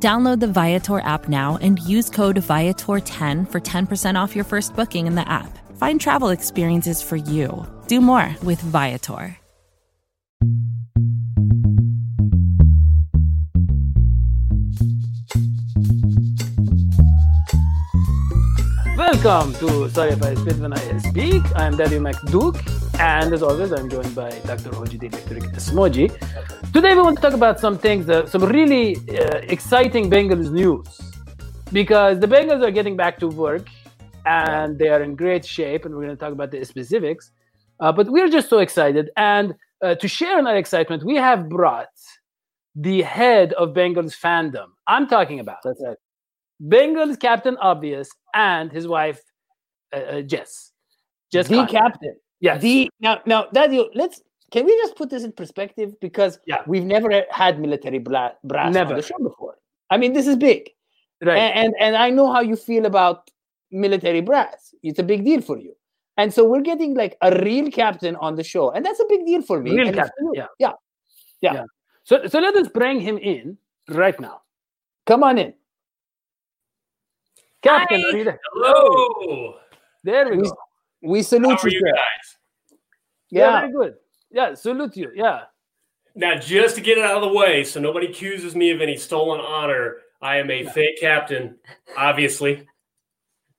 Download the Viator app now and use code Viator10 for 10% off your first booking in the app. Find travel experiences for you. Do more with Viator. Welcome to Sorry If I Spit When I Speak. I'm Daddy McDuke, and as always, I'm joined by Dr. Hoji the Electric Esmoji. Today, we want to talk about some things, uh, some really uh, exciting Bengals news, because the Bengals are getting back to work and they are in great shape, and we're going to talk about the specifics. Uh, but we're just so excited, and uh, to share in our excitement, we have brought the head of Bengals fandom. I'm talking about That's right. Bengals captain obvious and his wife uh, uh, Jess. Jess the Conner. captain. Yes. The now now Daddy, let's can we just put this in perspective because Yeah. we've never had military bla- brass Never. on the show before. I mean, this is big, right. and, and and I know how you feel about military brass. It's a big deal for you, and so we're getting like a real captain on the show, and that's a big deal for me. Real and captain, yeah. yeah. Yeah. Yeah. so so let us bring him in right now. Come on in. Captain, Hi. are you there? Hello. There we We- go. We How salute are you, you guys? Yeah, Yeah. very good. Yeah, salute you. Yeah. Now, just to get it out of the way, so nobody accuses me of any stolen honor, I am a fake captain, obviously.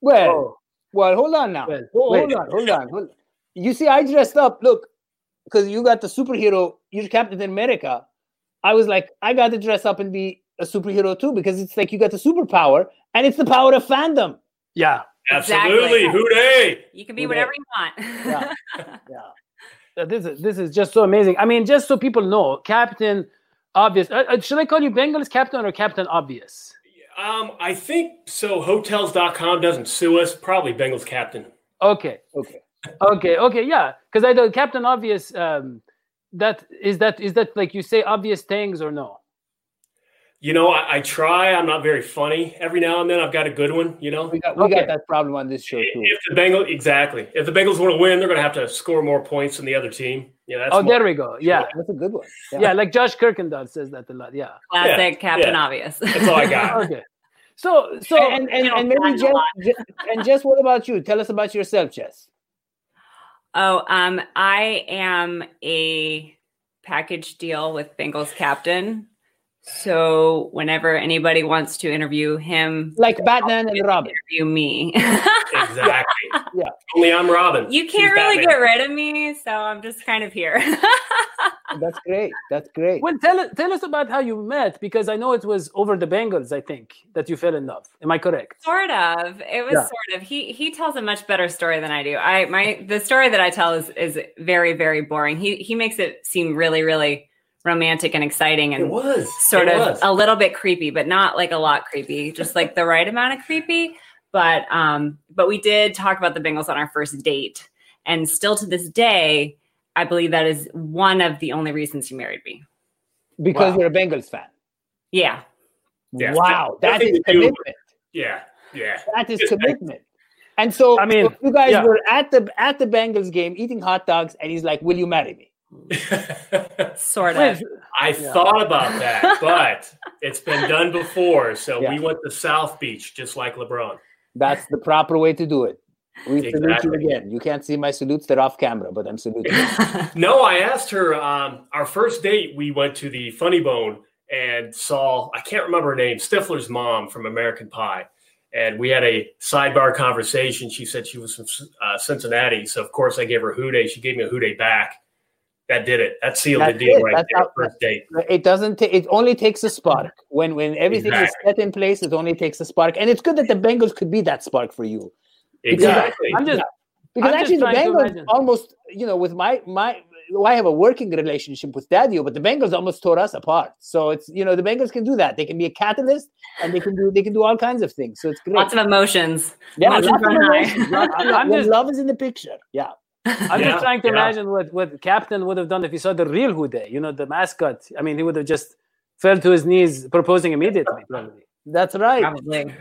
Well, Oh, well, hold on now. well, Hold, hold on, hold on, hold on. You see, I dressed up. Look, because you got the superhero. You're Captain in America. I was like, I got to dress up and be a superhero too, because it's like you got the superpower, and it's the power of fandom. Yeah. Absolutely. Exactly. Who Dey. You can be Okay. whatever you want. Yeah. Uh, This is this is just so amazing. I mean, just so people know, Captain Obvious. Uh, uh, should I call you Bengals Captain or Captain Obvious? Um, I think so. Hotels.com doesn't sue us. Probably Bengals captain. Okay. Okay. Okay. Okay. Yeah. Because I know Captain Obvious. Um, that is that is that like you say obvious things or no? You know, I, I try. I'm not very funny. Every now and then, I've got a good one. You know, We got we Okay. got that problem on this show too. if the Bengals exactly, if the Bengals want to win, they're going to have to score more points than the other team. Yeah, that's oh, my- there we go. Yeah. That's a good one. Yeah. Like Josh Kirkendall says that a lot. Yeah. Classic Captain yeah. Obvious. That's all I got. Okay. So so And and, you and maybe fandom a Jess, and Jess, what about you? Tell us about yourself, Jess. oh, um, I am a package deal with Bengals Captain. So whenever anybody wants to interview him, Like Batman and Robin. interview me. Exactly. Yeah. Only I'm Robin. you can't really Batman. get rid of me, so I'm just kind of here. That's great. That's great. well tell us tell us about how you met because I know it was over the Bengals, I think, that you fell in love. Am I correct? sort of it was Yeah. sort of he he tells a much better story than i do i my the story that i tell is is very very boring he he makes it seem really really romantic and exciting It and was sort It of was. a little bit creepy but not like a lot creepy just like the right amount of creepy but um but we did talk about the bengals on our first date and still to this day i believe that is one of the only reasons he married me Because Wow. you're a Bengals fan. yeah Yeah. Wow, that is Nothing is to do with- commitment. Yeah, yeah. That is commitment. And so, I mean, so you guys yeah. were at the at the Bengals game eating hot dogs, and he's like, "Will you marry me?" sort of I thought about that, but it's been done before. So Yeah. we went to South Beach, just like LeBron. That's the proper way to do it. We salute you again. You can't see my salutes; they're off camera, but I'm saluting. No, I asked her. Um, our first date, we went to the Funny Bone and saw I can't remember her name, Stifler's mom from American Pie, and we had a sidebar conversation. She said she was from uh, Cincinnati, so of course I gave her a Who Dey. She gave me a Who Dey back. That did it. That sealed That's the deal it. right That's there. how- first date. It doesn't. ta- it only takes a spark. When when everything is set in place, it only takes a spark, and it's good that the Bengals could be that spark for you. Exactly. I'm just Because I'm just actually, the Bengals almost, you know, with my my I have a working relationship with Daddio, but the Bengals almost tore us apart. So it's you know the Bengals can do that. They can be a catalyst, and they can do they can do all kinds of things. So it's great. Lots of emotions. yeah, emotions lots of emotions. Lots- I'm just- love is in the picture. Yeah, I'm Yeah, just trying to yeah. imagine what what Captain would have done if he saw the real Who Dey, you know, the mascot. I mean, he would have just fell to his knees, proposing immediately. Probably. that's right. Probably.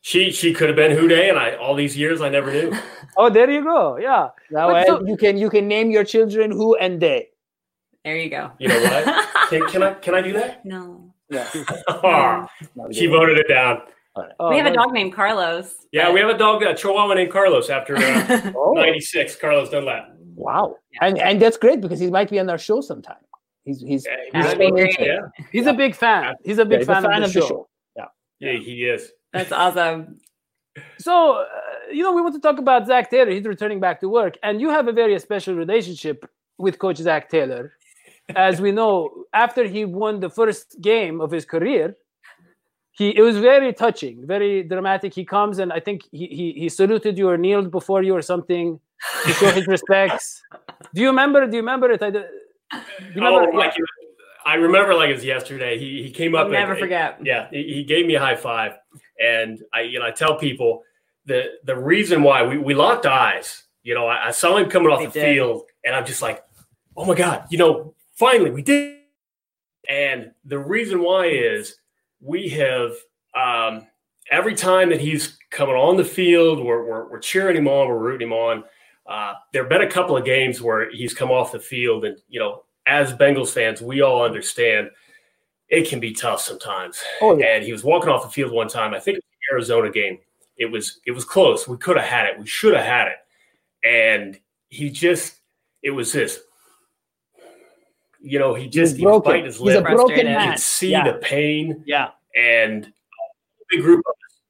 She she could have been Who Dey, and I all these years I never knew. Oh, there you go. Yeah. Now But so- you can you can name your children who and they. There you go. You know what? Can, can I can I do that? no. Yeah. she voted it down. Oh, we have a dog named Carlos. Yeah, we have a dog, a Chihuahua named Carlos after uh, Oh, '96. Carlos Dunlap. wow. And and that's great because he might be on our show sometime. He's he's Yeah, he's That'd be great. into it. yeah, a big fan. He's a big Yeah, he's a fan, fan of the show. yeah, he is. That's awesome. So, uh, you know, we want to talk about Zac Taylor. He's returning back to work, and you have a very special relationship with Coach Zac Taylor. As we know, after he won the first game of his career, he it was very touching, very dramatic. He comes and I think he he, he saluted you or kneeled before you or something to show his respects. Do you remember? Do you remember it? I, do you Oh, remember? like it- I remember like it was yesterday. He he came up. I'll and- never forget. Yeah, he, he gave me a high five, and I you know I tell people the the reason why we, we locked eyes. You know, I, I saw him coming off They the did. field, and I'm just like, oh my god, you know, finally we did. And the reason why is we have um, every time that he's coming on the field, we're, we're, we're cheering him on, we're rooting him on. Uh, there have been a couple of games where he's come off the field, and you know, as Bengals fans, we all understand it can be tough sometimes. Oh yeah. And he was walking off the field one time. I think it was the Arizona game. It was it was close. We could have had it. We should have had it. And he just it was this. You know, he just He's he was biting his He's a lip. broken Frustrated. You man. could see Yeah. the pain Yeah. and a big group of us.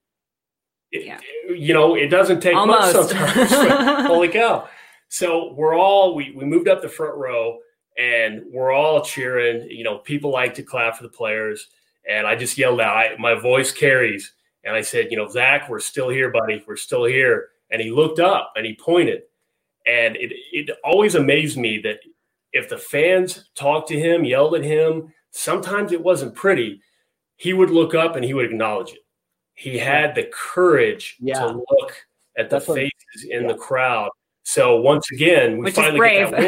It- Yeah. You know, it doesn't take Almost. much sometimes. but holy cow. So we're all we, we moved up the front row and we're all cheering. You know, people like to clap for the players. And I just yelled out, I, my voice carries. And I said, you know, Zac, we're still here, buddy. We're still here. And he looked up and he pointed. And it, it always amazed me that if the fans talked to him, yelled at him, sometimes it wasn't pretty, he would look up and he would acknowledge it. He had the courage Yeah. to look at the That's what- faces in yeah. the crowd. So once again, we Which finally get that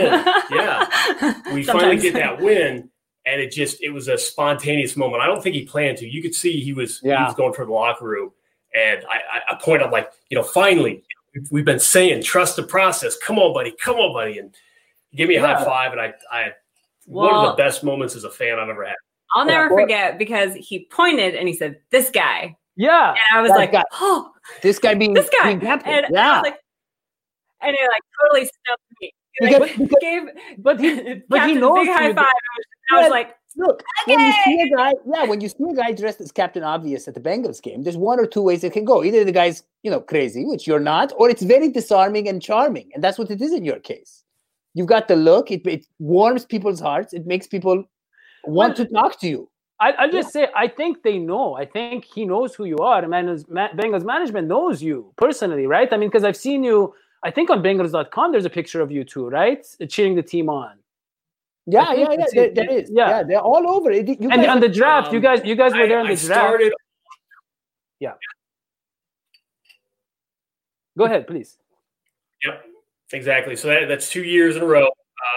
win. Yeah. We finally get that win and it just it was a spontaneous moment. I don't think he planned to. You could see he was he was going for the locker room. And i i, I point out like you know finally we've- we've been saying trust the process. Come on buddy. Come on buddy. And he gave me a high five and i i one of the best moments as a fan i've ever had I'll never Yeah. forget because he pointed and he said, "This guy," Yeah. and I was like, guy. "Oh, This guy being this guy!" being captain. And I yeah. was like, and it like totally stumped me. He, Because- like, because- gave But he but he knows big high you- five. I was Yeah. like, Look, when you see a guy, yeah, when you see a guy dressed as Captain Obvious at the Bengals game, there's one or two ways it can go. Either the guy's, you know, crazy, which you're not, or it's very disarming and charming, and that's what it is in your case. You've got the look; it, it warms people's hearts. It makes people want Well, to talk to you. I, I'll just say, I think they know. I think he knows who you are. And Bengals, Ma- Bengals management knows you personally, right? I mean, because I've seen you, I think on Bengals.com, there's a picture of you too, right? Cheering the team on. Yeah, yeah, yeah. it's- There, it- there it- is. yeah. Yeah. they're all over it. You And guys on the draft, you um, guys, you guys were I, there on I the draft. started Go ahead, please. Yep, exactly. So that, that's two years in a row.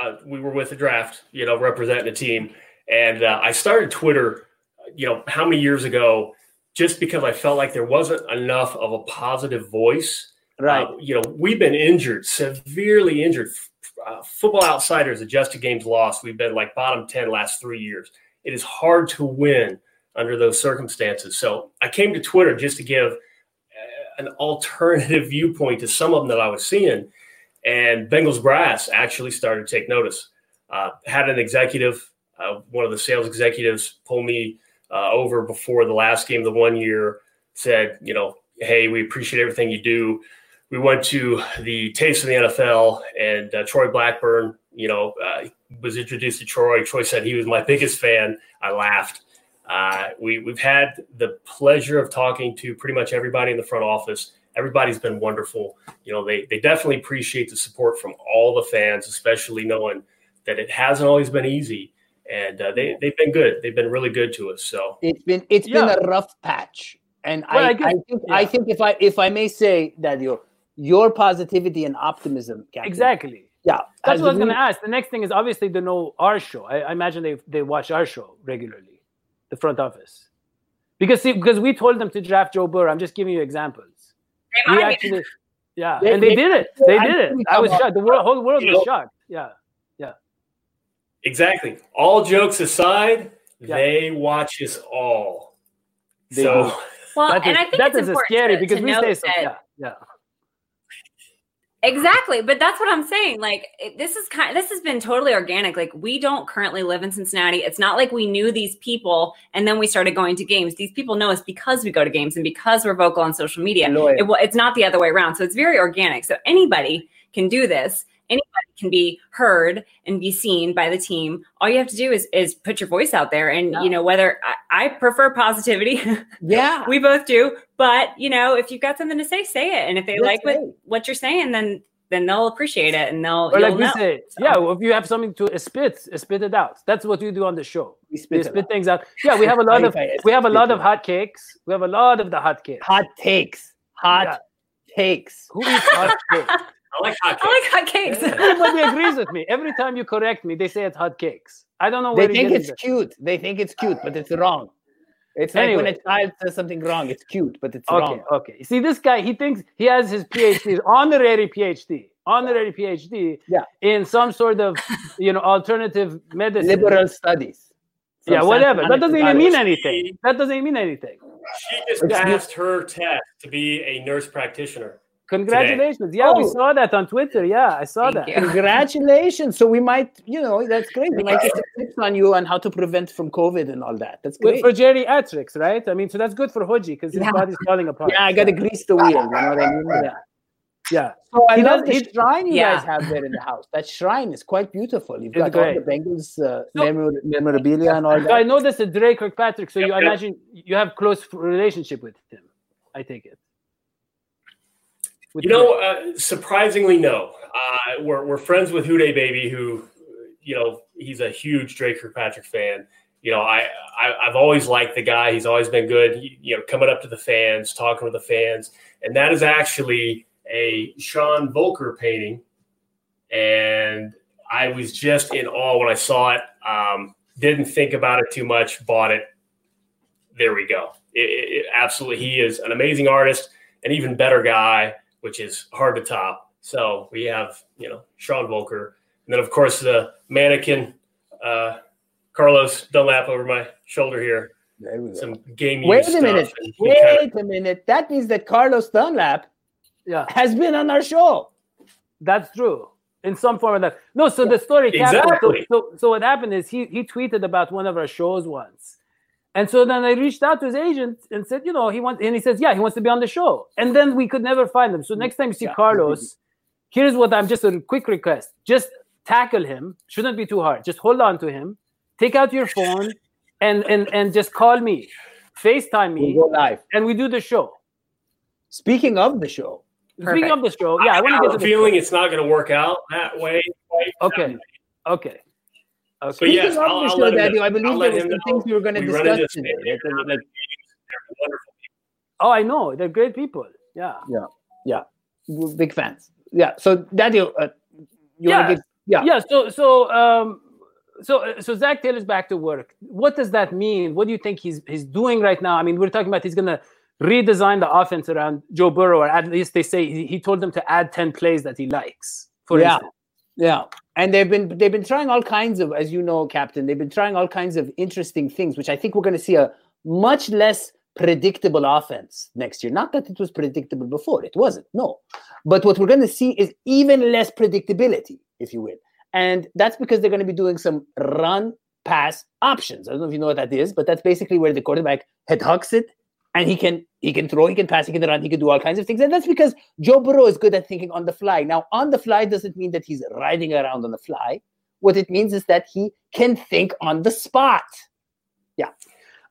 Uh, we were with the draft, you know, representing the team, and uh, I started Twitter, you know, how many years ago, just because I felt like there wasn't enough of a positive voice. right. Uh, you know, we've been injured, severely injured. Uh, Football Outsiders adjusted games lost. We've been like bottom ten last three years. It is hard to win under those circumstances. So I came to Twitter just to give uh, an alternative viewpoint to some of them that I was seeing. And Bengals brass actually started to take notice. Uh, had an executive, uh, one of the sales executives, pull me uh, over before the last game of the one year. Said, you know, hey, we appreciate everything you do. We went to the Taste of the NFL, and uh, Troy Blackburn, you know, uh, was introduced to Troy. Troy said he was my biggest fan. I laughed. Uh, we, we've had the pleasure of talking to pretty much everybody in the front office. Everybody's been wonderful. You know, they, they definitely appreciate the support from all the fans, especially knowing that it hasn't always been easy, and uh, they they've been good. They've been really good to us. So it's been it's Yeah. been a rough patch, and Well, I, I guess- I think I think if I if I may say that your your positivity and optimism, Captain, Exactly. yeah, That's what I was going to ask. The next thing is obviously they know our show. I, I imagine they they watch our show regularly, the front office, because see, because we told them to draft Joe Burrow. I'm just giving you examples. They We might be- actually, yeah, They- and they they- did it. They did it. I was shocked. The world, whole world was shocked. Yeah, yeah. exactly. All jokes aside, Yeah. they watch us all. They so do. well, that and is, I think that it's is important scary to, because to we note say so. that Yeah, yeah. Exactly, but that's what I'm saying. Like it, this is kind this has been totally organic. Like we don't currently live in Cincinnati. It's not like we knew these people and then we started going to games. These people know us because we go to games and because we're vocal on social media. It, it's not the other way around. So it's very organic. So anybody can do this. Anybody can be heard and be seen by the team. All you have to do is is put your voice out there. And Yeah. you know whether I, I prefer positivity. yeah, we both do. But you know, if you've got something to say, say it. And if they That's like what, right. what you're saying, then then they'll appreciate it and they'll Or like we know. say, yeah. If you have something to spit, spit it out. That's what we do on the show. we We spit it spit things out. Yeah, we have a lot of we have a lot of hot cakes. We have a lot of the hot cakes. hot takes, hot Yeah. takes. Who eats hot cakes? I like hot I cakes. like hotcakes. Yeah. Everybody agrees with me. Every time you correct me, they say it's hot cakes. I don't know where They think it's it. cute. They think it's cute, but it's wrong. It's like when Anyway. a child says something wrong. It's cute, but it's Okay, wrong. okay. See, this guy, he thinks he has his PhD, honorary PhD, honorary PhD Yeah. in some sort of, you know, alternative medicine. Liberal studies. from Yeah, whatever. That doesn't even mean anything. That doesn't even mean anything. She just It's passed her test to be a nurse practitioner. Congratulations. Yeah, we Oh. saw that on Twitter. Yeah, I saw Thank that. you. Congratulations. So we might, you know, that's great. We might get some tips on you on how to prevent from COVID and all that. That's With- great. For geriatrics, right? I mean, so that's good for Hoji because his Yeah. body's falling apart. yeah, I got to grease the wheel. You know what I mean? Yeah. Yeah. So I He love the he- shrine you Yeah. guys have there in the house. That shrine is quite beautiful. You've It's got all the Bengals uh, So- memorabilia and all So I know this is Dre Kirkpatrick, so you Yep, yep. imagine you have close relationship with him. I take it. You know, uh, surprisingly, no. Uh, we're, we're friends with Who Dey Baby, who, you know, he's a huge Dre Kirkpatrick fan. You know, I, I I've always liked the guy. He's always been good. You, you know, coming up to the fans, talking with the fans, and that is actually a Sean Volker painting. And I was just in awe when I saw it. Um, didn't think about it too much. Bought it. There we go. It, it- absolutely, he is an amazing artist, an even better guy which is hard to top. So we have, you know, Sean Volker. And then, of course, the mannequin, uh, Carlos Dunlap over my shoulder here. There we go. Some game Wait a stuff. minute. And he kinda- Wait a minute. That means that Carlos Dunlap yeah, has been on our show. that's true. In some form of that. No, so the story happened. Exactly. So, so, so what happened is he he tweeted about one of our shows once. And so then I reached out to his agent and said, you know, he wants, and he says, yeah, he wants to be on the show. And then we could never find him. So next time you see Yeah. Carlos, here's what I'm just a quick request: just tackle him. Shouldn't be too hard. Just hold on to him. Take out your phone, and and and just call me, Facetime me, We'll go live. and we do the show. Speaking of the show, Speaking of the show, yeah, I, I want to have get a to the feeling it's not going to work out that way. quite Okay. that way. Okay. But Okay. yes, I'll, the I'll show, let him Daddy, know. I believe I'll there let were some know. things we were going to We discuss today. They're That- that- like, wonderful. Oh, I know. They're great people. Yeah. we're big fans. Yeah. So, Daddy, uh, you Yeah. want to give? Yeah. Yeah. So so um so so Zac Taylor's back to work. What does that mean? What do you think he's he's doing right now? I mean, we're talking about he's gonna redesign the offense around Joe Burrow, or at least they say he, he told them to add 10 plays that he likes. For Yeah. instance. Yeah, and they've been they've been trying all kinds of, as you know, Captain. They've been trying all kinds of interesting things, which I think we're going to see a much less predictable offense next year. Not that it was predictable before; it wasn't. No, but what we're going to see is even less predictability, if you will, and that's because they're going to be doing some run pass options. I don't know if you know what that is, but that's basically where the quarterback head hucks it, and he can he can throw, he can pass, he can run, he can do all kinds of things, and that's because Joe Burrow is good at thinking on the fly. Now, on the fly doesn't mean that he's riding around on the fly. What it means is that he can think on the spot. Yeah.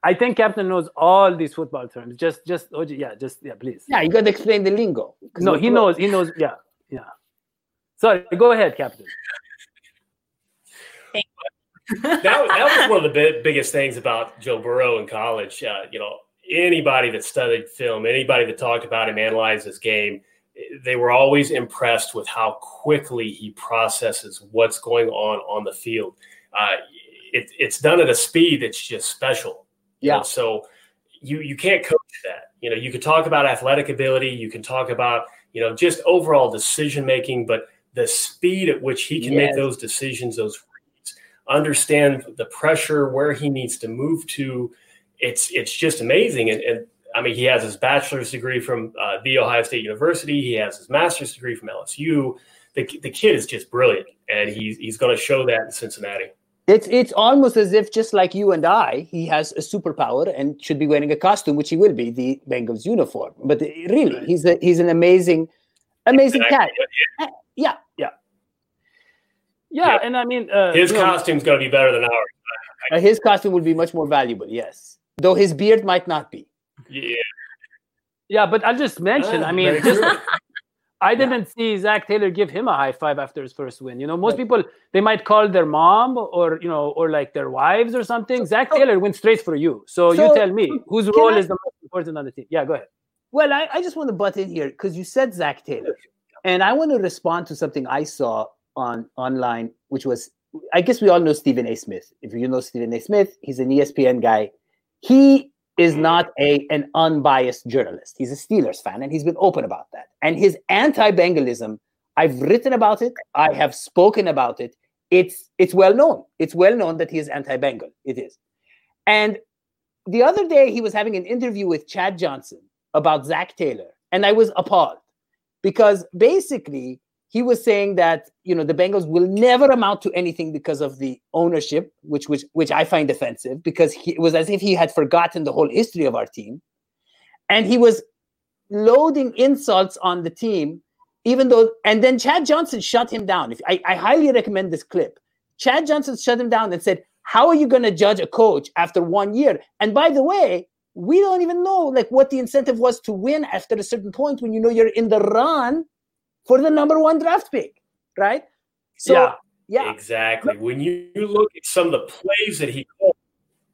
I think Captain knows all these football terms. Just just oh, yeah, just yeah, please. Yeah, you got to explain the lingo. No, he knows. He knows. Yeah, yeah. Sorry, go ahead, Captain. that, that was one of the big, biggest things about Joe Burrow in college. Uh, you know, anybody that studied film, anybody that talked about him, analyzed his game, they were always impressed with how quickly he processes what's going on on the field. Uh, it, it's done at a speed that's just special. Yeah. know, so you you can't coach that. You know, you can talk about athletic ability, you can talk about you know just overall decision making, but the speed at which he can yes. make those decisions, those reads, understand the pressure, where he needs to move to, it's it's just amazing. And, and I mean, he has his bachelor's degree from uh, the Ohio State University. He has his master's degree from LSU. The, the kid is just brilliant, and he's he's going to show that in Cincinnati. It's it's almost as if just like you and I, he has a superpower and should be wearing a costume, which he will be, the Bengals uniform. But really, he's a, he's an amazing, amazing exactly. cat. Yeah, yeah, yeah. yeah. And I mean, uh, his costume's going to be better than ours. Uh, his costume would be much more valuable, yes. Though his beard might not be. Yeah. Yeah, but I'll just mention. Ah, I mean, just, I didn't yeah. see Zac Taylor give him a high five after his first win. You know, most people they might call their mom or you know or like their wives or something. So, Zac Taylor went straight for you. So, so you tell me whose role I, is the most important on the team. Yeah, go ahead. Well, I, I just want to butt in here because you said Zac Taylor, and I want to respond to something I saw on online, which was I guess we all know Stephen A. Smith. If you know Stephen A. Smith, he's an ESPN guy. He is not a an unbiased journalist. He's a Steelers fan, and he's been open about that. And his anti-Bengalism, I've written about it. I have spoken about it. It's it's well known. It's well known that he is anti-Bengal. It is. And the other day, he was having an interview with Chad Johnson about Zac Taylor, and I was appalled because basically he was saying that you know the Bengals will never amount to anything because of the ownership, which which which I find offensive because he, it was as if he had forgotten the whole history of our team, and he was loading insults on the team, even though. And then Chad Johnson shut him down. If I, I highly recommend this clip. Chad Johnson shut him down and said, "How are you going to judge a coach after one year?" And by the way, we don't even know like what the incentive was to win after a certain point when you know you're in the run for the number one draft pick, right? So, yeah, yeah. exactly. When you look at some of the plays that he called,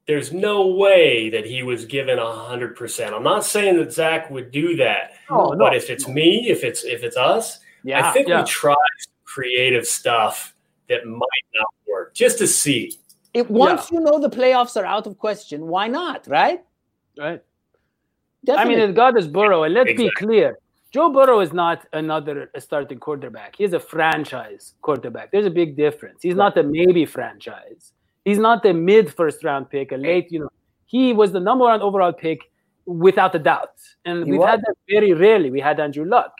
there's no way that he was given a hundred percent. I'm not saying that Zac would do that, oh, no, but if it's me, if it's if it's us, yeah, I think yeah. we try creative stuff that might not work just to see. It, once yeah. you know the playoffs are out of question, why not? Right? Right. Definitely. I mean, God is Burrow, and let's exactly. be clear. Joe Burrow is not another starting quarterback. He's a franchise quarterback. There's a big difference. He's not a maybe franchise. He's not a mid first round pick, a late, you know. He was the number one overall pick without a doubt. And he we've was. had that very rarely. We had Andrew Luck.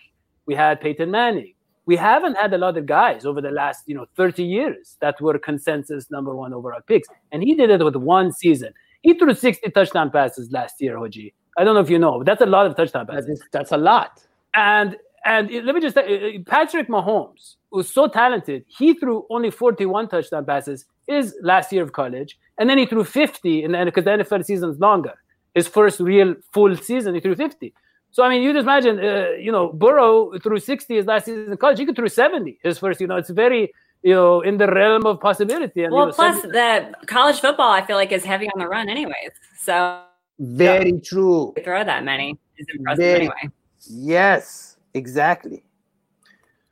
We had Peyton Manning. We haven't had a lot of guys over the last, you know, 30 years that were consensus number one overall picks. And he did it with one season. He threw 60 touchdown passes last year, Hoji. I don't know if you know, but that's a lot of touchdown passes. That is, that's a lot. And and let me just say, uh, Patrick Mahomes was so talented. He threw only 41 touchdown passes his last year of college, and then he threw 50, and then because the NFL season is longer. His first real full season, he threw 50. So I mean, you just imagine, uh, you know, Burrow threw 60 his last season in college. He could throw 70 his first. You know, it's very you know in the realm of possibility. And, well, you know, plus 70- the college football, I feel like is heavy on the run, anyways. So very yeah. true. Throw that many is impressive very, anyway. Yes, exactly.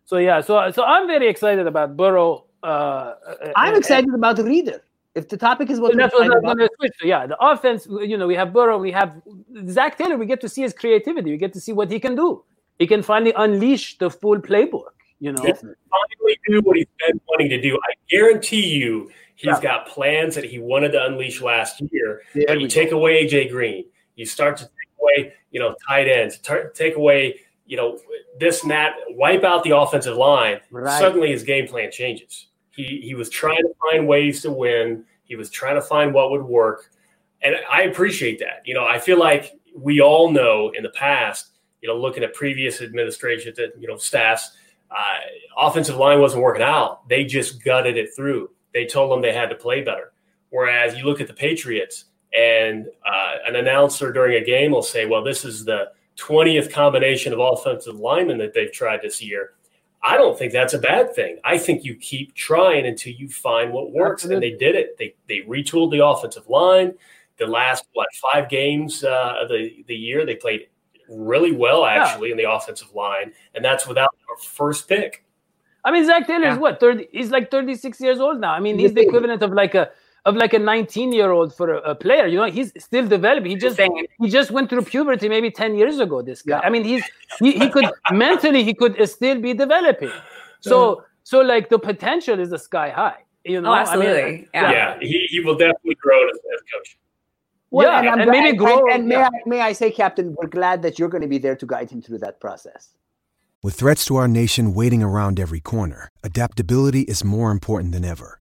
So yeah, so so I'm very excited about Burrow. Uh, uh I'm and, excited and, about Reader. If the topic is what that's what I'm going to switch to. Yeah, the offense. You know, we have Burrow. We have Zac Taylor. We get to see his creativity. We get to see what he can do. He can finally unleash the full playbook. You know, finally do what he's been wanting to do. I guarantee you, he's yeah. got plans that he wanted to unleash last year. Yeah, you take away AJ Green, you start to take away, you know, tight ends, t- take away you know, this and that, wipe out the offensive line, right. suddenly his game plan changes. He he was trying to find ways to win. He was trying to find what would work. And I appreciate that. You know, I feel like we all know in the past, you know, looking at previous administrations, that you know, staffs, uh, offensive line wasn't working out. They just gutted it through. They told them they had to play better. Whereas you look at the Patriots, and uh, an announcer during a game will say, "Well, this is the 20th combination of offensive linemen that they've tried this year. I don't think that's a bad thing. I think you keep trying until you find what works, Absolutely. and they did it. They they retooled the offensive line. The last what five games uh, of the the year they played really well actually yeah. in the offensive line, and that's without our first pick. I mean, Zac Taylor yeah. is what thirty? He's like thirty six years old now. I mean, he's the equivalent of like a of like a 19 year old for a, a, player. You know, he's still developing. He just he just went through puberty maybe 10 years ago. This guy. Yeah. I mean, he's he, he could mentally he could still be developing. So so like the potential is the sky high. You know, oh, absolutely. I mean, yeah. yeah, he, he will definitely grow as, as coach. Well, yeah, and, and maybe grow. And, and may I may I say, Captain, we're glad that you're going to be there to guide him through that process. With threats to our nation waiting around every corner, adaptability is more important than ever.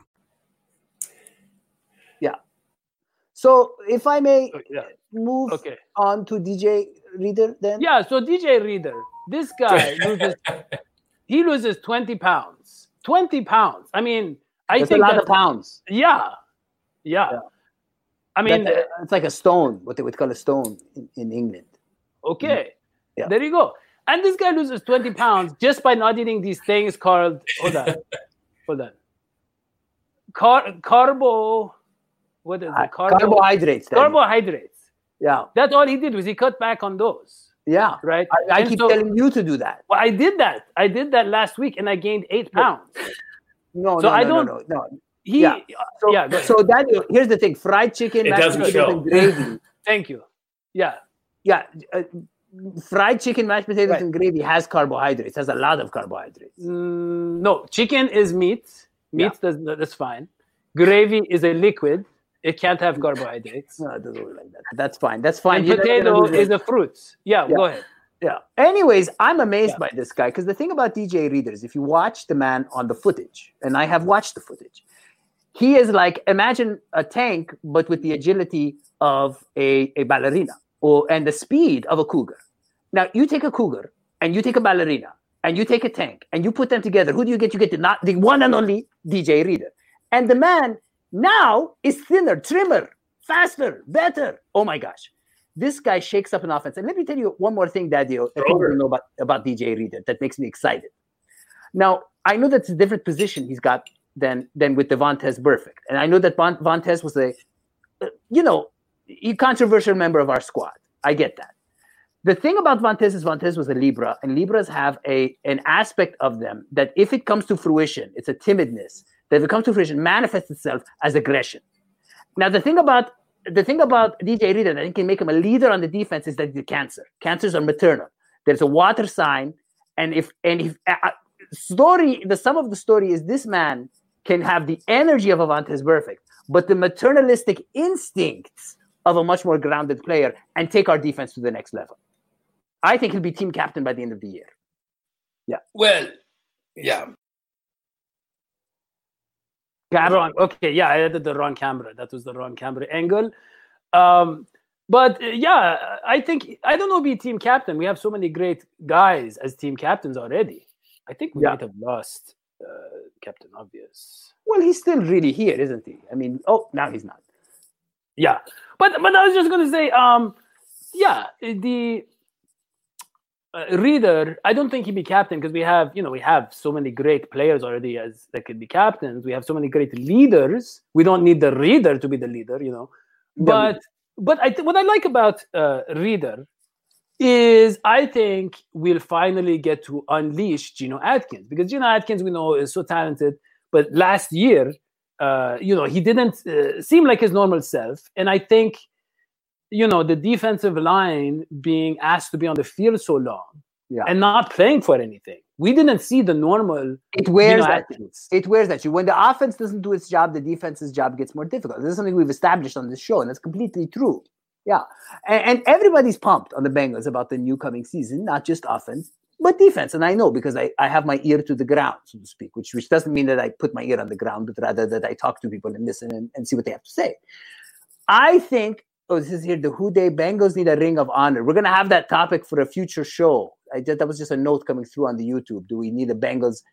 So, if I may oh, yeah. move okay. on to DJ Reader, then yeah. So DJ Reader, this guy loses, he loses twenty pounds. Twenty pounds. I mean, I that's think a lot of pounds. Yeah, yeah. yeah. I mean, a, it's like a stone. What they would call a stone in, in England. Okay, mm-hmm. yeah. there you go. And this guy loses twenty pounds just by not eating these things called hold on, hold on. Car- carbo what is it? Uh, Carbo- carbohydrates. Then. Carbohydrates. Yeah. That's all he did was he cut back on those. Yeah. Right. I, I keep so, telling you to do that. Well, I did that. I did that last week, and I gained eight pounds. No, so no, I don't. No, no, He, yeah. So, yeah, so that here's the thing: fried chicken, it mashed potatoes, and gravy. Thank you. Yeah. Yeah. Uh, fried chicken, mashed potatoes, right. and gravy has carbohydrates. Has a lot of carbohydrates. Mm, no, chicken is meat. Meat yeah. does that's fine. Gravy is a liquid. It can't have carbohydrates. no, it doesn't work like that. That's fine. That's fine. And potato is a fruit. Yeah, yeah, go ahead. Yeah. Anyways, I'm amazed yeah. by this guy because the thing about DJ Readers, if you watch the man on the footage, and I have watched the footage, he is like imagine a tank, but with the agility of a, a ballerina or and the speed of a cougar. Now you take a cougar and you take a ballerina and you take a tank and you put them together. Who do you get? You get the not the one and only DJ Reader. And the man now is thinner, trimmer, faster, better. Oh my gosh. This guy shakes up an offense. And let me tell you one more thing, Daddy, that people know about, about DJ Reader that makes me excited. Now, I know that's a different position he's got than than with the Vontaze Burfict. And I know that Vontaze was a, uh, you know, a controversial member of our squad. I get that. The thing about Vontaze is Vontaze was a Libra, and Libras have a an aspect of them that if it comes to fruition, it's a timidness that it comes to fruition, manifests itself as aggression. Now, the thing about the thing about DJ Reader that I think can make him a leader on the defense is that the cancer. Cancers are maternal. There's a water sign, and if and if uh, uh, story, the sum of the story is this man can have the energy of a Vontaze Burfict, but the maternalistic instincts of a much more grounded player and take our defense to the next level. I think he'll be team captain by the end of the year. Yeah. Well, yeah. Wrong. Okay, yeah, I added the wrong camera. That was the wrong camera angle. Um, but uh, yeah, I think I don't know. Be team captain. We have so many great guys as team captains already. I think we yeah. might have lost uh, Captain Obvious. Well, he's still really here, isn't he? I mean, oh, now he's not. Yeah, but but I was just gonna say, um, yeah, the uh, reader, I don't think he'd be captain because we have, you know, we have so many great players already as that could be captains. We have so many great leaders. We don't need the reader to be the leader, you know. But but I th- what I like about uh, reader is I think we'll finally get to unleash Geno Atkins because Geno Atkins we know is so talented, but last year, uh, you know, he didn't uh, seem like his normal self, and I think you know the defensive line being asked to be on the field so long yeah. and not playing for anything. We didn't see the normal. It wears that. It wears that you. When the offense doesn't do its job, the defense's job gets more difficult. This is something we've established on this show, and that's completely true. Yeah, and, and everybody's pumped on the Bengals about the new coming season, not just offense. but defense. And I know because I, I have my ear to the ground, so to speak, which which doesn't mean that I put my ear on the ground, but rather that I talk to people and listen and, and see what they have to say. I think, oh, this is here, the Who Dey Bengals need a ring of honor. We're gonna have that topic for a future show. I just that was just a note coming through on the YouTube. Do we need a Bengals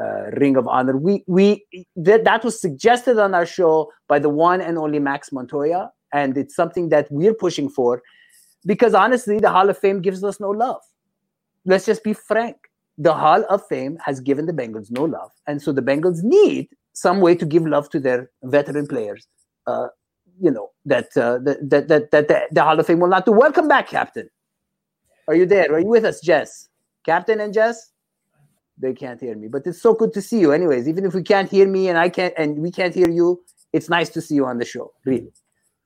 uh, ring of honor? We we that, that was suggested on our show by the one and only Max Montoya, and it's something that we're pushing for because honestly, the Hall of Fame gives us no love. Let's just be frank. The Hall of Fame has given the Bengals no love. And so the Bengals need some way to give love to their veteran players. Uh, you know, that, uh, that, that, that, that the, the Hall of Fame will not do. Welcome back, Captain. Are you there? Are you with us, Jess? Captain and Jess? They can't hear me, but it's so good to see you. Anyways, even if we can't hear me and I can't, and we can't hear you, it's nice to see you on the show. Really,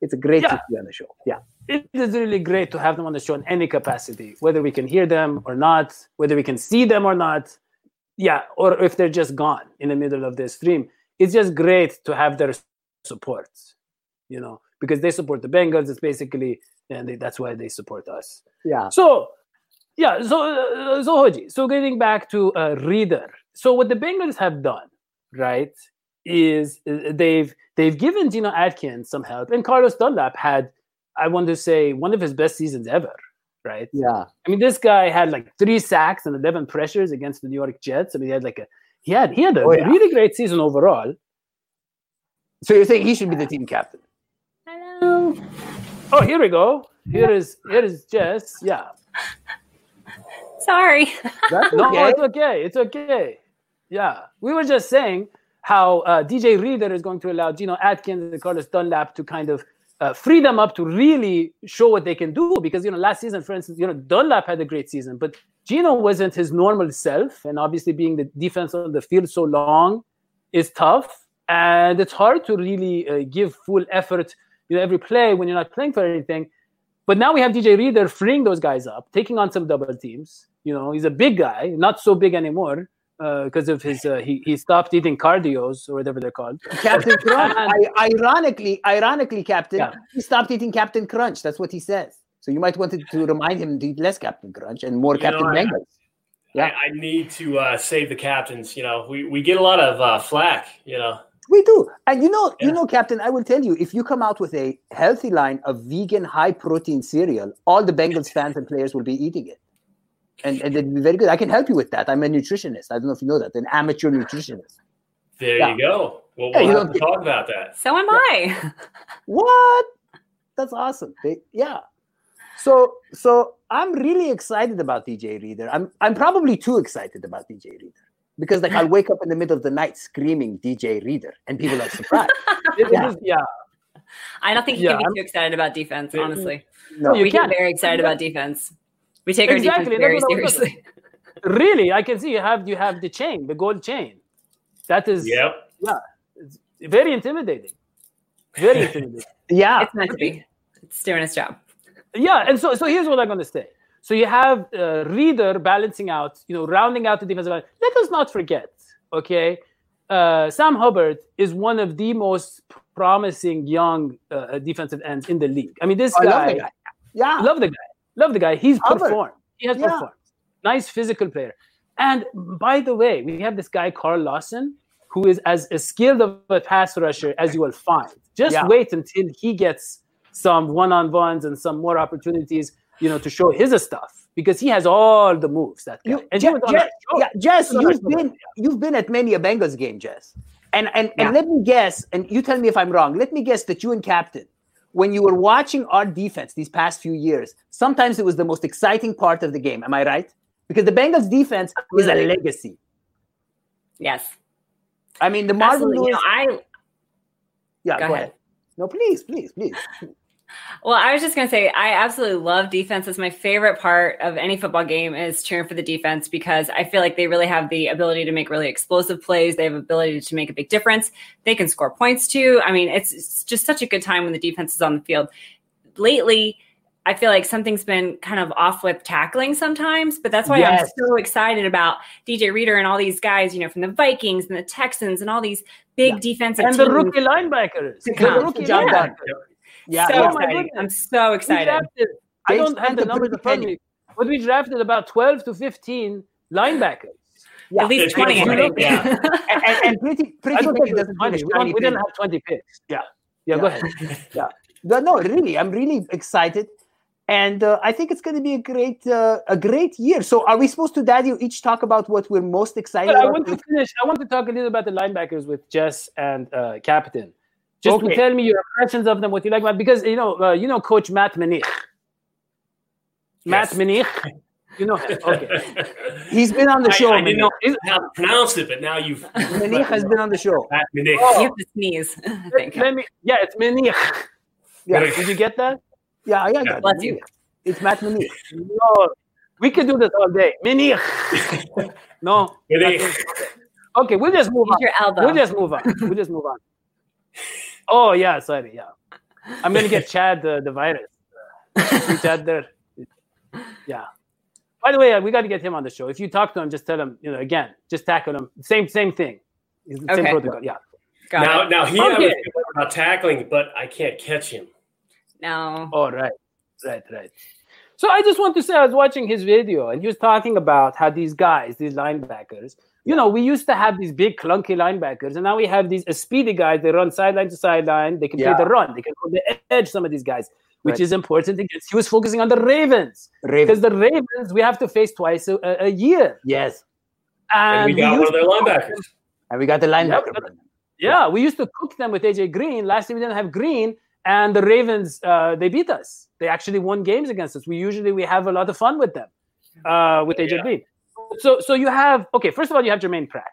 it's a great Yeah. to see you on the show. Yeah. it is really great to have them on the show in any capacity, whether we can hear them or not, whether we can see them or not. Yeah, or if they're just gone in the middle of the stream. It's just great to have their support, you know, because they support the Bengals. It's basically, and they, that's why they support us. Yeah. So, yeah, so uh, so Hoji. So getting back to uh, Reader. So what the Bengals have done, right, is uh, they've they've given Geno Atkins some help, and Carlos Dunlap had, I want to say, one of his best seasons ever, right? Yeah. I mean, this guy had like three sacks and eleven pressures against the New York Jets. I mean, he had like a he had he had a Oh, yeah. really great season overall. So you're saying he should be the team captain? Hello. Oh, here we go. Here is here is Jess. Yeah. Sorry. That's No, okay. it's okay. It's okay. Yeah, we were just saying how uh, DJ Reader is going to allow Geno Atkins and Carlos Dunlap to kind of uh, free them up to really show what they can do. Because you know, last season, for instance, you know Dunlap had a great season, but Gino wasn't his normal self, and obviously being the defense on the field so long is tough, and it's hard to really uh, give full effort, you know, every play when you're not playing for anything. But now we have DJ Reader freeing those guys up, taking on some double teams. You know, he's a big guy, not so big anymore because of his uh, he he stopped eating cardios or whatever they're called. Captain Crunch. And- I, ironically, ironically, Captain, Yeah. he stopped eating Captain Crunch. That's what he says. So you might want to, to remind him to eat less Captain Crunch and more You Captain know, I- Yeah. I, I need to uh, save the captains. You know, we, we get a lot of uh, flack. You know, We do. And you know, you know, Captain, I will tell you, if you come out with a healthy line of vegan high protein cereal, all the Bengals fans and players will be eating it. And, and it'd be very good. I can help you with that. I'm a nutritionist. I don't know if you know that, an amateur nutritionist. there Yeah. you go. Well, Yeah, we'll you have don't- to talk about that. So am I. What? That's awesome. They, yeah. So so I'm really excited about DJ Reader. I'm I'm probably too excited about DJ Reader because like I'll wake up in the middle of the night screaming DJ Reader and people are surprised. It- it Yeah. is- yeah. I don't think you Yeah, can be I'm- too excited about defense, honestly. No, you we get can't. very excited about defense. We take our defense very that's what I seriously. Really, I can see you have you have the chain, the gold chain. That is Yep. it's very intimidating. Very intimidating. yeah. It's meant to be. It's doing its job. yeah, and so so here's what I'm going to say. So you have uh, Reader balancing out, you know, rounding out the defensive line. Let us not forget, okay, uh, Sam Hubbard is one of the most promising young uh, defensive ends in the league. I mean, this I guy, love the guy. Yeah. love the guy, love the guy. He's Hubbard. performed. He has Yeah. performed. Nice physical player. And by the way, we have this guy Carl Lawson, who is as, as skilled of a pass rusher as you will find. Just Yeah. wait until he gets some one-on-ones and some more opportunities, you know, to show his stuff because he has all the moves. That guy. You, and Je- he was on Je- our show. yeah, Jess, He was on our you've show. been you've been at many a Bengals game, Jess. And and, Yeah. and let me guess, and you tell me if I'm wrong. Let me guess that you and Captain, when you were watching our defense these past few years, sometimes it was the most exciting part of the game. Am I right? Because the Bengals defense is a legacy. Yes. I mean, the Marvin Absolutely. You know, I yeah, go go, ahead. ahead. No, please, please, please. Well, I was just going to say, I absolutely love defense. It's my favorite part of any football game is cheering for the defense because I feel like they really have the ability to make really explosive plays. They have ability to make a big difference. They can score points too. I mean, it's, it's just such a good time when the defense is on the field. Lately, I feel like something's been kind of off with tackling sometimes, but that's why I'm so excited about DJ Reader and all these guys, you know, from the Vikings and the Texans and all these big Yeah. defensive and the rookie linebackers. The rookie Job Yeah. linebackers. Yeah, so Oh my goodness. I'm so excited. drafted- I don't have spent the a numbers in front of me. but we drafted about 12 to 15 linebackers. Yeah. At least It's 20, I Yeah. and, and, and pretty pretty don't Penny think it doesn't 20. finish We, don't- we didn't have 20 picks. Yeah. Yeah, Yeah. go ahead. yeah. No, no, really, I'm really excited, and uh, I think it's going to be a great, uh, a great year. So, are we supposed to, Daddy, each talk about what we're most excited But I want to finish. I want to talk a little about the linebackers with Jess and uh, Captain. Just Okay. tell me your impressions of them, what you like about because you know, uh, you know, Coach Matt Menich. Matt Yes. Menich, you know him. Okay. He's been on the I, show. I didn't know how to pronounce it, but now you've. Menich has been on the show. Matt Menich. You have to sneeze. I. Let me. Yeah, it's Menich. Yeah, Menich. Did you get that? yeah, I got Yeah. it. Bless you. It's Matt Menich. No, we could do this all day. Menich. No. Menich. Okay, we'll just move Use on. your elbow. We'll just move on. We'll just move on. Oh yeah, sorry. Yeah, I'm gonna get Chad the, the virus. See Chad there. Yeah. By the way, uh, we got to get him on the show. If you talk to him, just tell him, you know, again, just tackle him. Same same thing. It's Same Okay. protocol. Yeah. Got Now, it. now he Okay. has about tackling, but I can't catch him. No. Oh right, right, right. So I just want to say, I was watching his video, and he was talking about how these guys, these linebackers, you know, we used to have these big clunky linebackers, and now we have these uh, speedy guys. They run sideline to sideline. They can Yeah. play the run. They can hold the edge. Some of these guys, which Right. is important. Against, he was focusing on the Ravens because the Ravens we have to face twice a, a- a year, Yes, and, And we got one of their linebackers. and we got the linebacker. but- brother. Yeah, we used to cook them with AJ Green. Last year we didn't have Green, and the Ravens uh, they beat us. They actually won games against us. We usually we have a lot of fun with them uh, with AJ Yeah. Green. So so you have okay. First of all, you have Germaine Pratt.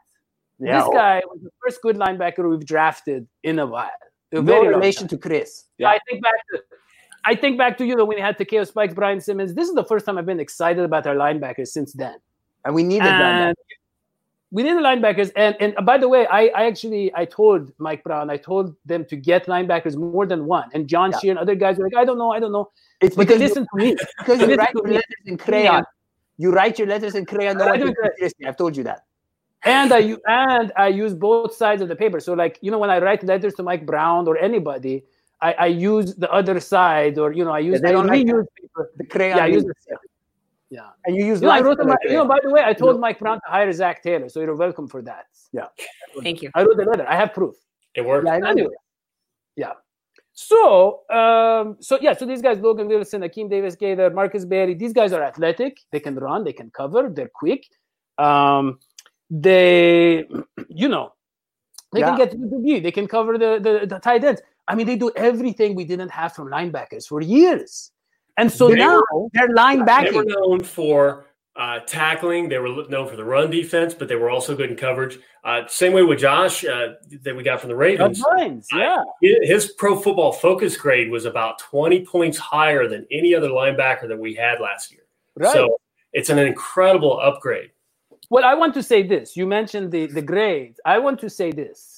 Yeah. This guy was the first good linebacker we've drafted in a while. A no very relation to Chris. Yeah, I think back to I think back to you know when we had Takeo Spikes, Brian Simmons. This is the first time I've been excited about our linebackers since then. and we needed that. And we need the linebackers. And and by the way, I, I actually I told Mike Brown, I told them to get linebackers more than one. And John Yeah. Shear and other guys were like, I don't know, I don't know. It's But because you, listen to me. because you write to your me. letters in crayon. You write your letters in crayon. No I one do takes it. you seriously. I've told you that. And I u- and I use both sides of the paper. So like you know when I write letters to Mike Brown or anybody, I, I use the other side or you know I use they I don't like reuse paper. The crayon. Yeah, I use the yeah. and you use You know, I wrote color my, you know, by the way, I told Mike Brown to hire Zac Taylor, so you're welcome for that. Yeah. Thank you. I wrote the letter. I have proof. It worked. Yeah, Anyway, yeah. So, um, so yeah, so these guys, Logan Wilson, Akeem Davis Gaither, Marcus Berry, these guys are athletic. They can run, they can cover, they're quick. Um, they, you know, they Yeah. can get to the B, they can cover the, the, the tight ends. I mean, they do everything we didn't have from linebackers for years. And so They now, They're They were known for uh, tackling. They were known for the run defense, but they were also good in coverage. Uh, same way with Josh uh, that we got from the Ravens. Bynes, yeah. His pro football focus grade was about 20 points higher than any other linebacker that we had last year. Right. So it's an incredible upgrade. Well, I want to say this. You mentioned the, the grades. I want to say this.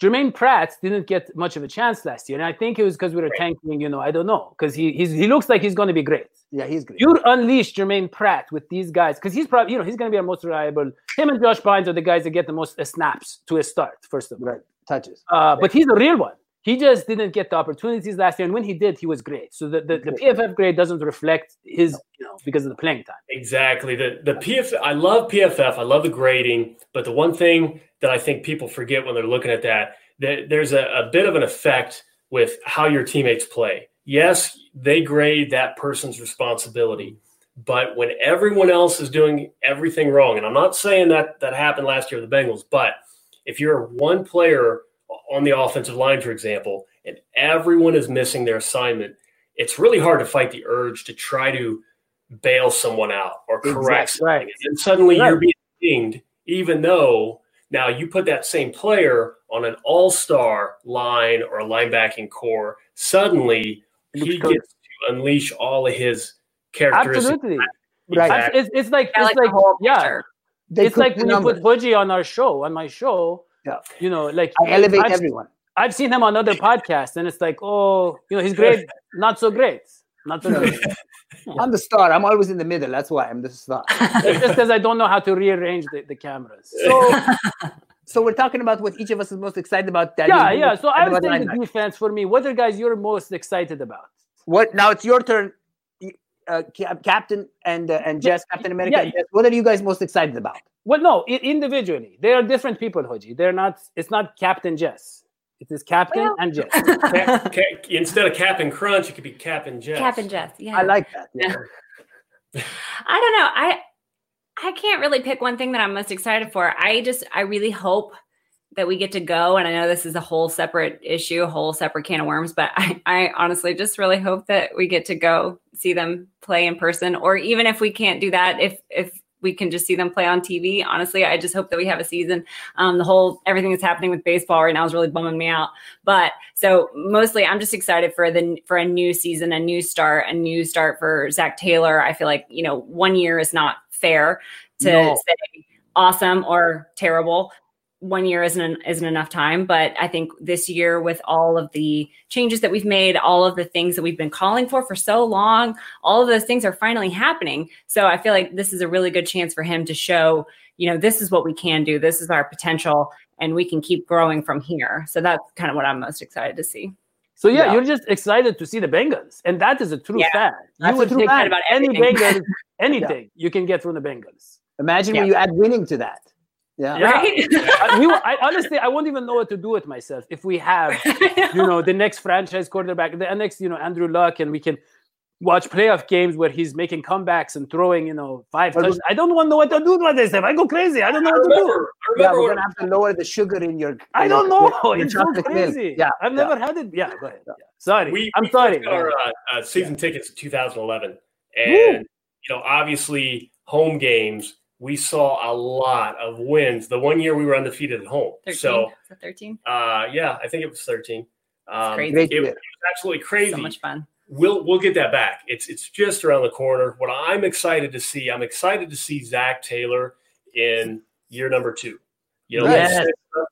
Germaine Pratt didn't get much of a chance last year. And I think it was because we were tanking, you know, I don't know. Because he he looks like he's going to be great. Yeah, he's great. You unleash Germaine Pratt with these guys because he's probably, you know, he's going to be our most reliable. Him and Josh Bynes are the guys that get the most uh, snaps to a start, first of all. Right. Touches. Uh, but he's a real one. He just didn't get the opportunities last year. And when he did, he was great. So the, the, the PFF grade doesn't reflect his, you know, because of the playing time. Exactly. The the PF I love PFF. I love the grading, but the one thing that I think people forget when they're looking at that, that there's a, a bit of an effect with how your teammates play. Yes, they grade that person's responsibility, but when everyone else is doing everything wrong, and I'm not saying that that happened last year with the Bengals, but if you're one player on the offensive line, for example, and everyone is missing their assignment, it's really hard to fight the urge to try to bail someone out or correct Exactly, something. right. And suddenly Right. you're being dinged, even though now you put that same player on an all-star line or a linebacking core, suddenly he gets to unleash all of his characteristics. Absolutely. Right. It's, it's like, I it's like like, yeah. They it's like the when you put numbers. Hoji on our show, on my show. Yeah. You know, like I elevate I've, everyone. I've seen him on other podcasts, and it's like, oh, you know, he's great, not so great, not so great. I'm the star. I'm always in the middle. That's why I'm the star. it's just because I don't know how to rearrange the, the cameras. So, so we're talking about what each of us is most excited about. That yeah, yeah. So I would say the defense for me. What are guys you're most excited about? What now? It's your turn. Uh, Captain and uh, and Jess, Captain America. yeah. and Jess, what are you guys most excited about? Well, no, i- individually, they are different people, Hoji. They're not. It's not Captain Jess. It is Captain Well- and Jess. Ca- ca- instead of Captain Crunch, it could be Cap and Jess. Cap and Jess. Yeah. I like that. Yeah. I don't know. I I can't really pick one thing that I'm most excited for. I just I really hope that we get to go. And I know this is a whole separate issue, a whole separate can of worms, but I, I honestly just really hope that we get to go see them play in person. Or even if we can't do that, if if we can just see them play on TV. Honestly, I just hope that we have a season. Um, the whole everything that's happening with baseball right now is really bumming me out. But so mostly, I'm just excited for the for a new season, a new start, a new start for Zac Taylor. I feel like you know one year is not fair to No. say awesome or terrible. One year isn't isn't enough time, but I think this year with all of the changes that we've made, all of the things that we've been calling for for so long, all of those things are finally happening. So I feel like this is a really good chance for him to show, you know, this is what we can do. This is our potential, and we can keep growing from here. So that's kind of what I'm most excited to see. So yeah, Yeah. you're just excited to see the Bengals, and that is a true Yeah. fan. You That's a would true take fan. About any. Bengals, anything you can get from the Bengals. Imagine Yeah. when you add winning to that. Yeah. Yeah. Right? I, we, I honestly, I won't even know what to do with myself if we have, you know, the next franchise quarterback, the next, you know, Andrew Luck, and we can watch playoff games where he's making comebacks and throwing, you know, five touchdowns. I don't want to know what to do with myself. I go crazy. I don't I know what to do. remember, I Yeah, we're gonna have to lower the sugar in your. I don't your- know. your It's so chocolate milk. crazy. Yeah, I've yeah. never had it. Yeah, go ahead. Yeah. Sorry. we, I'm we sorry. got our uh, uh, season tickets in 2011, and you know, obviously, home games. We saw a lot of wins. The one year we were undefeated at home. 13. So, 13? uh, yeah, I think it was 13. Um, crazy. Great It, was absolutely crazy. So much fun. we'll we'll get that back. It's it's just around the corner. What I'm excited to see, I'm excited to see Zac Taylor in year number two. You know, Yes.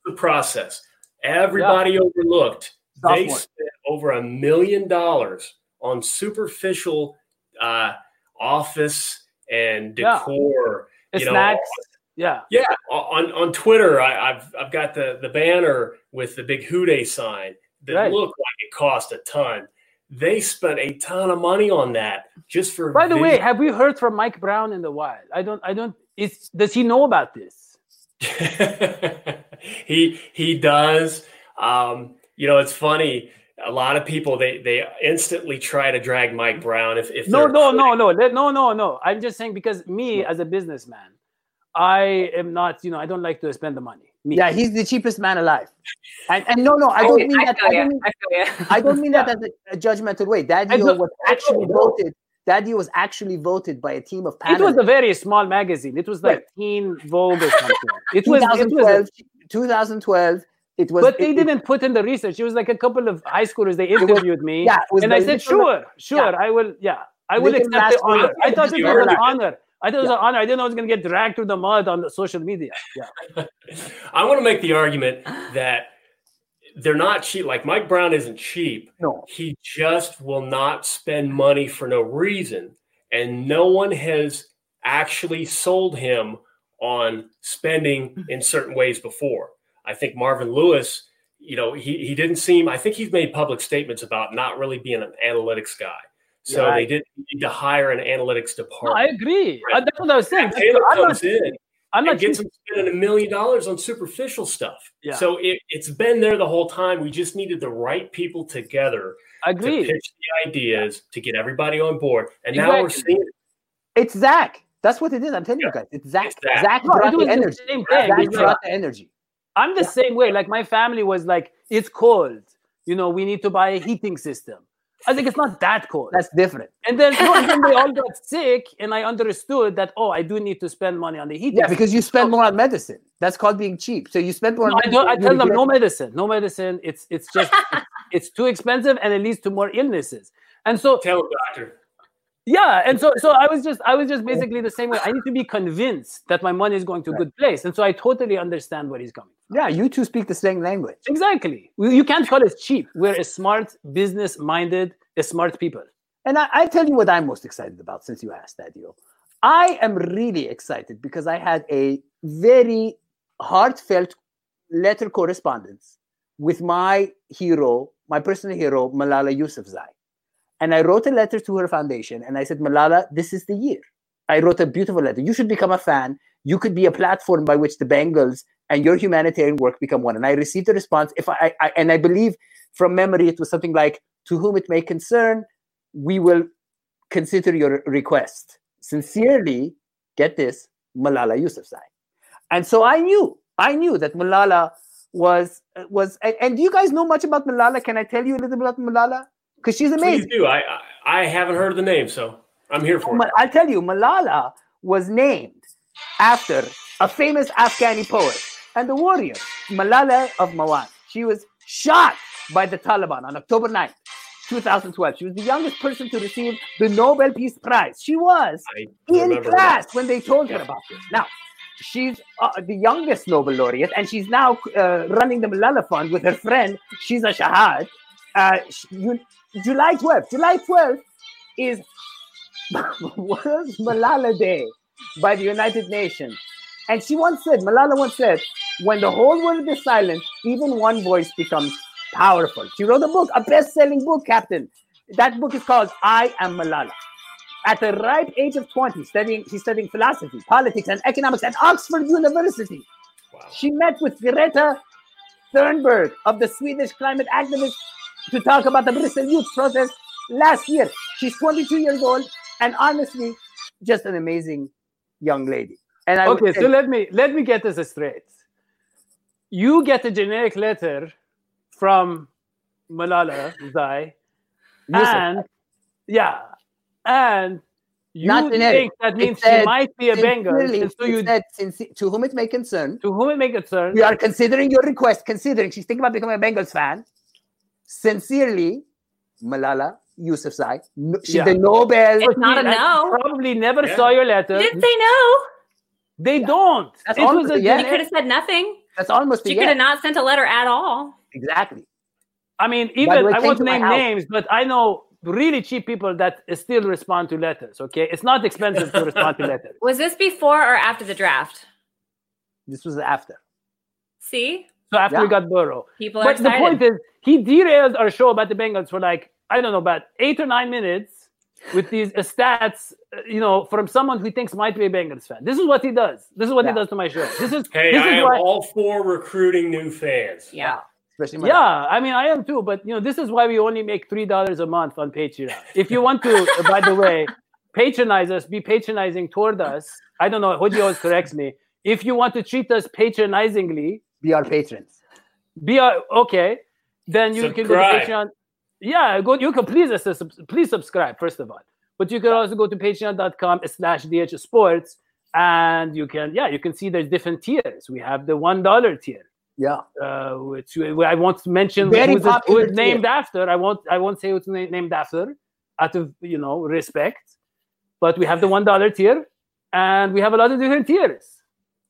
the process. Everybody overlooked. They spent over a million dollars on superficial uh, office and Yeah. decor. It's you know, snacks. Yeah. yeah, on on Twitter, I, I've I've got the the banner with the big Who Dey sign that Right. looked like it cost a ton. They spent a ton of money on that just for. By the way, have we heard from Mike Brown in the wild? I don't. I don't. Is does he know about this? he he does. Um, you know, it's funny. A lot of people they they instantly try to drag Mike Brown if if No, no, no, no, no, no, no. I'm just saying because me as a businessman, I am not. You know, I don't like to spend the money. Me. Yeah, he's the cheapest man alive. And, and no, no, I I, don't mean I that. I don't mean, I feel ya. I don't mean that as a, a judgmental way. That I deal don't- was actually voted. That deal was actually voted by a team of It was a very small magazine. It was like Right. Teen Vogue or something. It was. It was. 2012. 2012. It was. But they it- it- didn't put in the research. It was like a couple of high schoolers. They interviewed me, Yeah, and I the said, little- "Sure, sure, I will. Yeah, I will Little accept the honor." I thought it was an honor. I thought it was an honor. I didn't know I was going to get dragged through the mud on the social media. Yeah, I want to make the argument that they're not cheap. Like Mike Brown isn't cheap. No. He just will not spend money for no reason. And no one has actually sold him on spending in certain ways before. I think Marvin Lewis, you know, he, he didn't seem, I think he's made public statements about not really being an analytics guy. So Yeah. they didn't need to hire an analytics no, I agree. Uh, That's what I was saying. Taylor I'm not, comes in I'm not and gets cheap. them spending a million dollars on superficial stuff. Yeah. So it, it's been there the whole time. We just needed the right people together I to agree. pitch the ideas to get everybody on board. And now we're seeing it. It's Zac. That's what it is. I'm telling you guys. It's Zac. It's Zac. Zac No, brought was the the energy. same thing. Zac brought the energy. I'm the same way. Like my family was like, "It's cold. You know, we need to buy a heating system." I think it's not that cold. That's different. and then, no, and then they all got sick, and I understood that. Oh, I do need to spend money on the heating. Yeah, because you spend more on medicine. That's called being cheap. So you spend more No, on I, medicine. don't, I tell them no medicine, no medicine. It's it's just it's too expensive and it leads to more illnesses. And so Tell them, doctor. Yeah, and so so I was just I was just oh. basically the same way. I need to be convinced that my money is going to a good place, and so I totally understand where he's coming. from. Yeah, you two speak the same language. Exactly. You can't call us cheap. We're a smart, business-minded, a smart people. And I, I tell you what I'm most excited about since you asked that, deal. I am really excited because I had a very heartfelt letter correspondence with my hero, my personal hero, Malala Yousafzai. And I wrote a letter to her foundation and I said, Malala, this is the year. I wrote a beautiful letter. You should become a fan. You could be a platform by which the Bengals and your humanitarian work become one. And I received a response. If I, I and I believe from memory, it was something like, "To whom it may concern, we will consider your request." Sincerely, get this, Malala Yousafzai. And so I knew, I knew that Malala was was. And, and do you guys know much about Malala? Can I tell you a little bit about Malala? Because she's amazing. Please do. I, I I haven't heard of the name, so I'm here for it. I'll tell you, Malala was named after a famous Afghani poet and a warrior, Malala of Mawat. She was shot by the Taliban on October 9th, 2012. She was the youngest person to receive the Nobel Peace Prize. She was I in class that. when they told her about this. Now, she's uh, the youngest Nobel laureate, and she's now uh, running the Malala Fund with her friend Shiza Shahid. Uh, sh- you, July 12th. July 12th is World Malala Day by the United Nations. And she once said, Malala once said, when the whole world is silent, even one voice becomes powerful. She wrote a book, a best selling book, Captain. That book is called I Am Malala. At the ripe age of 20, studying, she's studying philosophy, politics, and economics at Oxford University. Wow. She met with Greta Thunberg of the Swedish climate activists to talk about the Bristol Youth protest last year. She's 22 years old and honestly, just an amazing young lady. And I Okay, so let me let me get this straight. You get a generic letter from Malala Zai, and yeah, and you Not generic. think that It means she said might be a Bengal, and so you said, to whom it may concern, to whom it may concern, we are considering your request, considering she's thinking about becoming a Bengals fan. Sincerely, Malala Yousafzai, no, she's Yeah. the Nobel. It's not a I no. Probably never Yeah. saw your You letter. didn't say no. They don't. That's it almost a a yes. You could have said nothing. That's almost a She could yes. have not sent a letter at all. Exactly. I mean, even way, I won't name names, but I know really cheap people that still respond to letters. Okay, it's not expensive to respond to letters. Was this before or after the draft? This was after. See, So after we got Burrow, people are but the point is, he derailed our show about the Bengals for like I don't know about eight or nine minutes with these uh, stats, uh, you know, from someone who thinks might be a Bengals fan. This is what he does. This is what Yeah. he does to my show. This is Hey, this I is am why. all for recruiting new fans. yeah. Especially Malala. Yeah, I mean, I am too, but you know, this is why we only make three dollars a month on Patreon. If you want to, uh, by the way, patronize us, be patronizing toward us. I don't know. Hoji always corrects me. If you want to treat us patronizingly, Be our patrons. be our, okay. Then you can go to Patreon. Yeah, go. You can please us, please subscribe first of all. But you can also go to Patreon.com/slash DH Sports, and you can yeah, you can see there's different tiers. We have the one dollar tier Yeah. uh, which I won't mention Very who it's, who popular it's named tier. after. I won't I won't say who it's na- named after, out of you know respect. But we have the one dollar tier, and we have a lot of different tiers.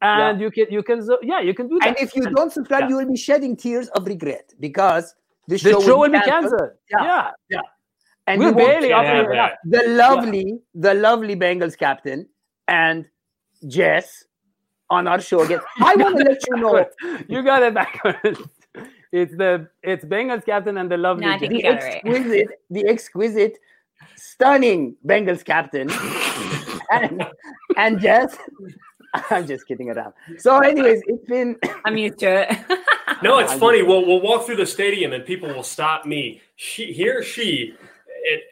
And you can you can so- yeah you can do that. And if you don't subscribe, yeah. you will be shedding tears of regret because the the show, show will be canceled. Yeah. Yeah, yeah. And we're barely get up have here. the lovely, the lovely Bengals captain and Jess on our show again. I want to let you know you got it backwards. It's the it's Bengals captain and the lovely. No, I think Jess. the You got it right. exquisite, the exquisite, stunning Bengals captain and, and Jess. I'm just kidding around. So, anyways, it's been I'm used to it. No, it's funny. We'll we'll walk through the stadium and people will stop me. She, he or she, it,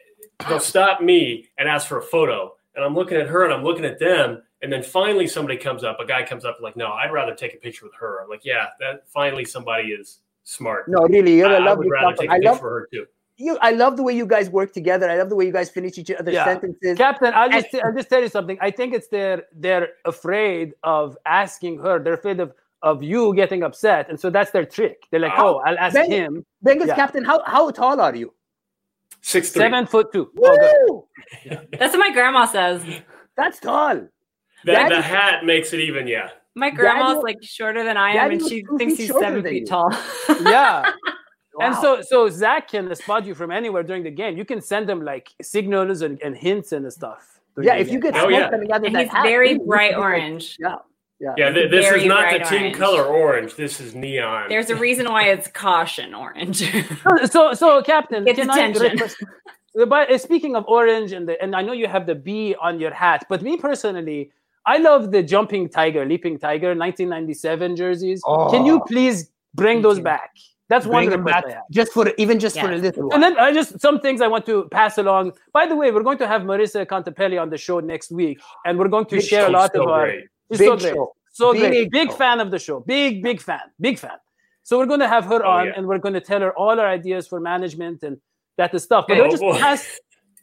they'll stop me and ask for a photo, and I'm looking at her and I'm looking at them, and then finally somebody comes up. A guy comes up like, "No, I'd rather take a picture with her." I'm like, "Yeah, that finally somebody is smart." no, really, you're I, a I lovely would rather couple. take a I picture love for her too. You. I love the way you guys work together. I love the way you guys finish each other's Yeah. sentences. Captain, I'll just I'll just tell you something. I think it's they're they're afraid of asking her. They're afraid of of you getting upset, and so that's their trick. They're like, Oh. oh, I'll ask Ben- him. Bengals Yeah. captain, how how tall are you? Six three. Seven foot two. Oh, good. Woo! That's what my grandma says. That's tall. The, Daddy- the hat makes it even. Yeah. My grandma's Daddy- like shorter than I am, Daddy and she thinks he's seven feet you. tall. Yeah. And so so Zac can spot you from anywhere during the game. You can send them like signals and, and hints and stuff. yeah, the if you game. get Oh, smoke yeah. coming out of and that he's hat, very you- you bright can like, orange. Yeah, yeah. Yeah. th- this is not the team orange. color orange. This is neon. There's a reason why it's caution orange. So so Captain, Gets can attention. request, but uh, speaking of orange, and the, and I know you have the B on your hat, but me personally, I love the jumping tiger, leaping tiger, 1997 jerseys. Can you Oh. please bring those back? That's one Bring them request back just for even just for a Yes. little while. And then I just some things I want to pass along. By the way, we're going to have Marissa Contepelli on the show next week, and we're going to Big share a lot so of our. great. She's Big so great, show. so Big great, big show. fan of the show, big big fan, big fan. So we're going to have her Oh, on, yeah. and we're going to tell her all our ideas for management and that is stuff. But Oh, I'll just boy. pass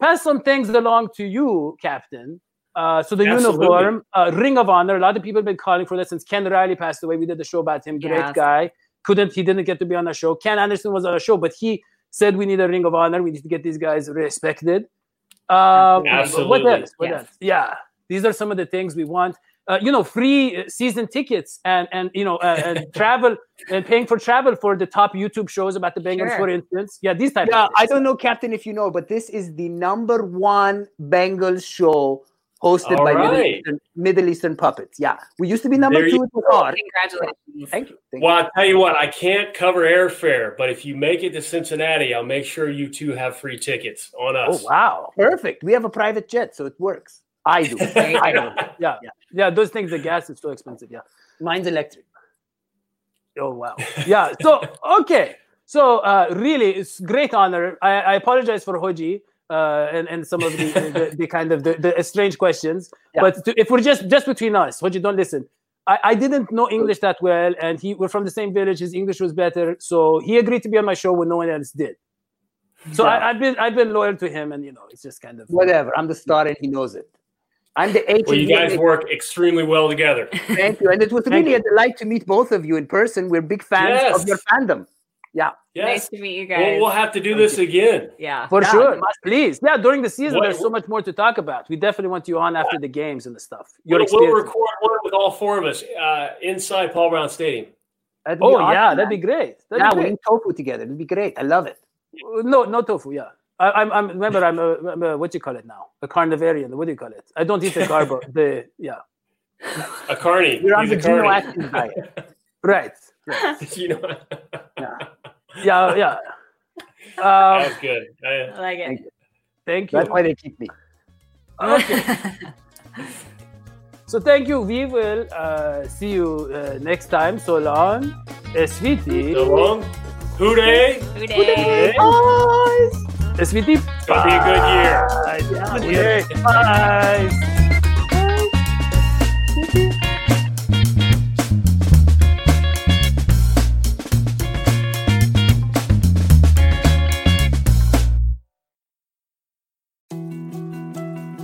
pass some things along to you, Captain. Uh, so the Absolutely. uniform, uh, Ring of Honor. A lot of people have been calling for that since Ken Riley passed away. We did the show about him. Great Yes. guy. Couldn't he didn't get to be on the show. Ken Anderson was on the show, but he said we need a Ring of Honor. We need to get these guys respected. Um, What else? What Yes. else? Yeah, these are some of the things we want. Uh, you know, free uh, season tickets and and you know uh, and travel and paying for travel for the top YouTube shows about the Bengals, Sure. for instance. Yeah, these type Yeah, I don't know, Captain, if you know, but this is the number one Bengals show hosted All by Middle. Eastern, Middle Eastern puppets. Yeah, we used to be number There two you in the. Congratulations. Thank you. Thank Well, I'll tell you what, I can't cover airfare, but if you make it to Cincinnati, I'll make sure you two have free tickets on us. Oh wow! Perfect. We have a private jet, so it works. I do. I do. Yeah, Yeah. yeah, Those things, the gas is so expensive. Yeah. Mine's electric. Oh wow. Yeah. So okay. So uh, really, it's great honor. I, I apologize for Hoji uh, and and some of the the, the kind of the, the strange questions. Yeah. But to, if we're just just between us, Hoji, don't listen. I, I didn't know English that well, and he we're from the same village. His English was better, so he agreed to be on my show when no one else did. So Yeah. I, I've been I've been loyal to him, and you know it's just kind of Whatever. I'm the star, and he knows it. I'm the H. Well, you and he- guys work extremely well together. Thank you. And it was Thank really a delight to meet both of you in person. We're big fans Yes. of your fandom. Yeah. Yes. Nice to meet you Well, guys. we'll have to do this again. yeah. For Yeah, sure, must- please. Yeah, during the season, What- there's so much more to talk about. We definitely want you on after the games and the stuff. Your We'll, we'll record one with all four of us uh, inside Paul Brown Stadium. That'd Oh awesome, yeah, man. that'd be great. That'd yeah, be we great. eat tofu together. It'd be great. I love it. No, no tofu. Yeah, I, I'm. I'm. Remember, I'm a, I'm a. What do you call it now? A carnivarian. What do you call it? I don't eat the carbo. the yeah. A carney. You're on He's the a Geno carny. Atkins diet. Right. right. you know, Yeah. Yeah. Yeah. Um, that's good. I- I like Thank it. thank you. That's why they keep me. Okay. So thank you. We will uh, see you uh, next time. So long. SVT. So long. Who Dey. Good day. SVT. It's going to be a good year. Bye. Good year. Bye.